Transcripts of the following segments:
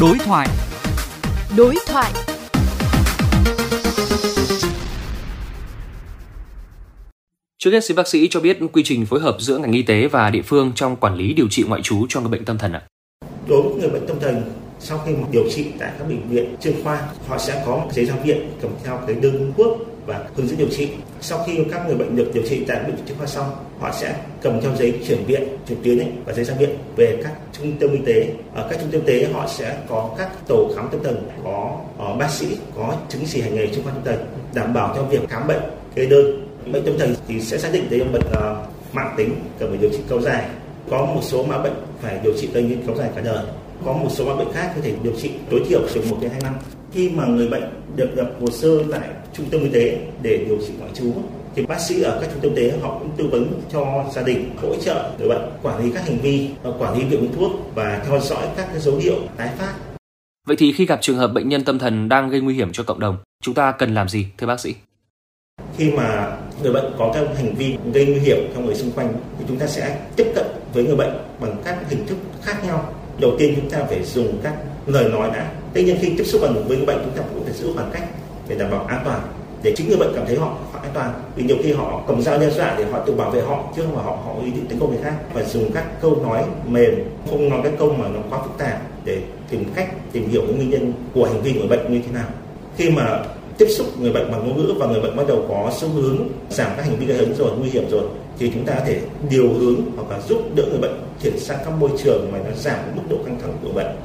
Đối thoại. Đối thoại. Trước hết xin bác sĩ cho biết quy trình phối hợp giữa ngành y tế và địa phương trong quản lý điều trị ngoại trú cho người bệnh tâm thần ạ. Đối với người bệnh tâm thần, sau khi điều trị tại các bệnh viện chuyên khoa, họ sẽ có một giấy ra viện kèm theo cái đơn thuốc và hướng dẫn điều trị. Sau khi các người bệnh được điều trị tại bệnh viện chuyên khoa xong, họ sẽ cầm theo giấy chuyển viện, chuyển tuyến ấy, và giấy ra viện về các trung tâm y tế. Ở các trung tâm y tế họ sẽ có các tổ khám tâm thần, có uh, bác sĩ, có chứng chỉ hành nghề chuyên khoa tâm thần, đảm bảo cho việc khám bệnh, kê đơn. Bệnh tâm thần thì sẽ xác định đấy là bệnh uh, mạng tính cần phải điều trị kéo dài. Có một số mã bệnh phải điều trị gây kéo dài cả đời có một số bệnh khác có thể điều trị tối thiểu từ 1 đến 2 năm. Khi mà người bệnh được lập hồ sơ tại trung tâm y tế để điều trị ngoại trú thì bác sĩ ở các trung tâm y tế họ cũng tư vấn cho gia đình hỗ trợ người bệnh quản lý các hành vi, quản lý việc uống thuốc và theo dõi các cái dấu hiệu tái phát. Vậy thì khi gặp trường hợp bệnh nhân tâm thần đang gây nguy hiểm cho cộng đồng, chúng ta cần làm gì thưa bác sĩ? Khi mà người bệnh có các hành vi gây nguy hiểm cho người xung quanh thì chúng ta sẽ tiếp cận với người bệnh bằng các hình thức khác nhau đầu tiên chúng ta phải dùng các lời nói đã tất nhiên khi tiếp xúc gần với người bệnh chúng ta cũng phải giữ khoảng cách để đảm bảo an toàn để chính người bệnh cảm thấy họ, họ an toàn. Vì nhiều khi họ cầm dao đe dọa để họ tự bảo vệ họ chứ không phải họ họ ý định tấn công người khác. Và dùng các câu nói mềm không nói các câu mà nó quá phức tạp để tìm cách tìm hiểu những nguyên nhân của hành vi của người bệnh như thế nào. Khi mà tiếp xúc người bệnh bằng ngôn ngữ và người bệnh bắt đầu có xu hướng giảm các hành vi gây hấn rồi nguy hiểm rồi thì chúng ta có thể điều hướng hoặc là giúp đỡ người bệnh chuyển sang các môi trường mà nó giảm mức độ căng thẳng của bệnh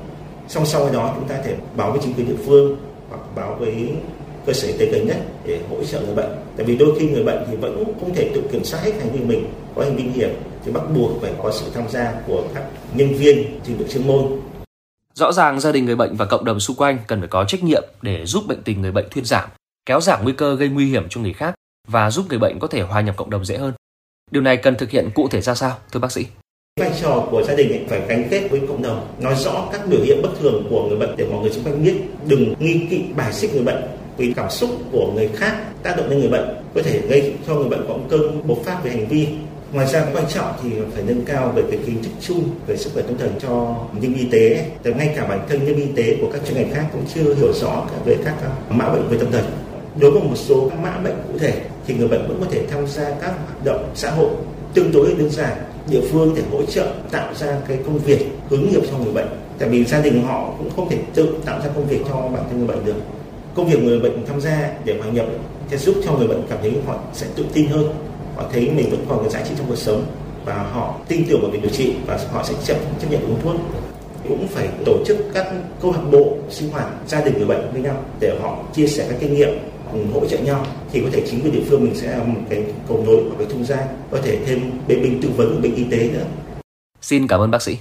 song song với đó chúng ta thể báo với chính quyền địa phương hoặc báo với cơ sở y tế gần nhất để hỗ trợ người bệnh tại vì đôi khi người bệnh thì vẫn không thể tự kiểm soát hết hành vi mình có hành vi nguy hiểm thì bắt buộc phải có sự tham gia của các nhân viên trình độ chuyên môn Rõ ràng gia đình người bệnh và cộng đồng xung quanh cần phải có trách nhiệm để giúp bệnh tình người bệnh thuyên giảm, kéo giảm nguy cơ gây nguy hiểm cho người khác và giúp người bệnh có thể hòa nhập cộng đồng dễ hơn. Điều này cần thực hiện cụ thể ra sao, thưa bác sĩ? Vai trò của gia đình phải gắn kết với cộng đồng, nói rõ các biểu hiện bất thường của người bệnh để mọi người xung quanh biết, đừng nghi kỵ bài xích người bệnh vì cảm xúc của người khác tác động lên người bệnh có thể gây cho người bệnh có cơn bộc phát về hành vi. Ngoài ra quan trọng thì phải nâng cao về cái kiến thức chung về sức khỏe tâm thần cho nhân y tế. Từ ngay cả bản thân nhân y tế của các chuyên ngành khác cũng chưa hiểu rõ về các à, mã bệnh về tâm thần. Đối với một số các mã bệnh cụ thể thì người bệnh vẫn có thể tham gia các hoạt động xã hội tương đối đơn giản. Địa phương để hỗ trợ, tạo ra cái công việc hướng nghiệp cho người bệnh. Tại vì gia đình họ cũng không thể tự tạo ra công việc cho bản thân người bệnh được. Công việc người bệnh tham gia để hòa nhập sẽ giúp cho người bệnh cảm thấy họ sẽ tự tin hơn. Họ thấy mình vẫn còn cái giá trị trong cuộc sống và họ tin tưởng vào việc điều trị và họ sẽ chấp chấp nhận uống thuốc. Cũng phải tổ chức các câu lạc bộ sinh hoạt gia đình người bệnh với nhau để họ chia sẻ các kinh nghiệm cùng hỗ trợ nhau, thì có thể chính quyền địa phương mình sẽ là một cái cầu nối và cái trung gian, có thể thêm bên bên tư vấn, bên y tế nữa. Xin cảm ơn bác sĩ.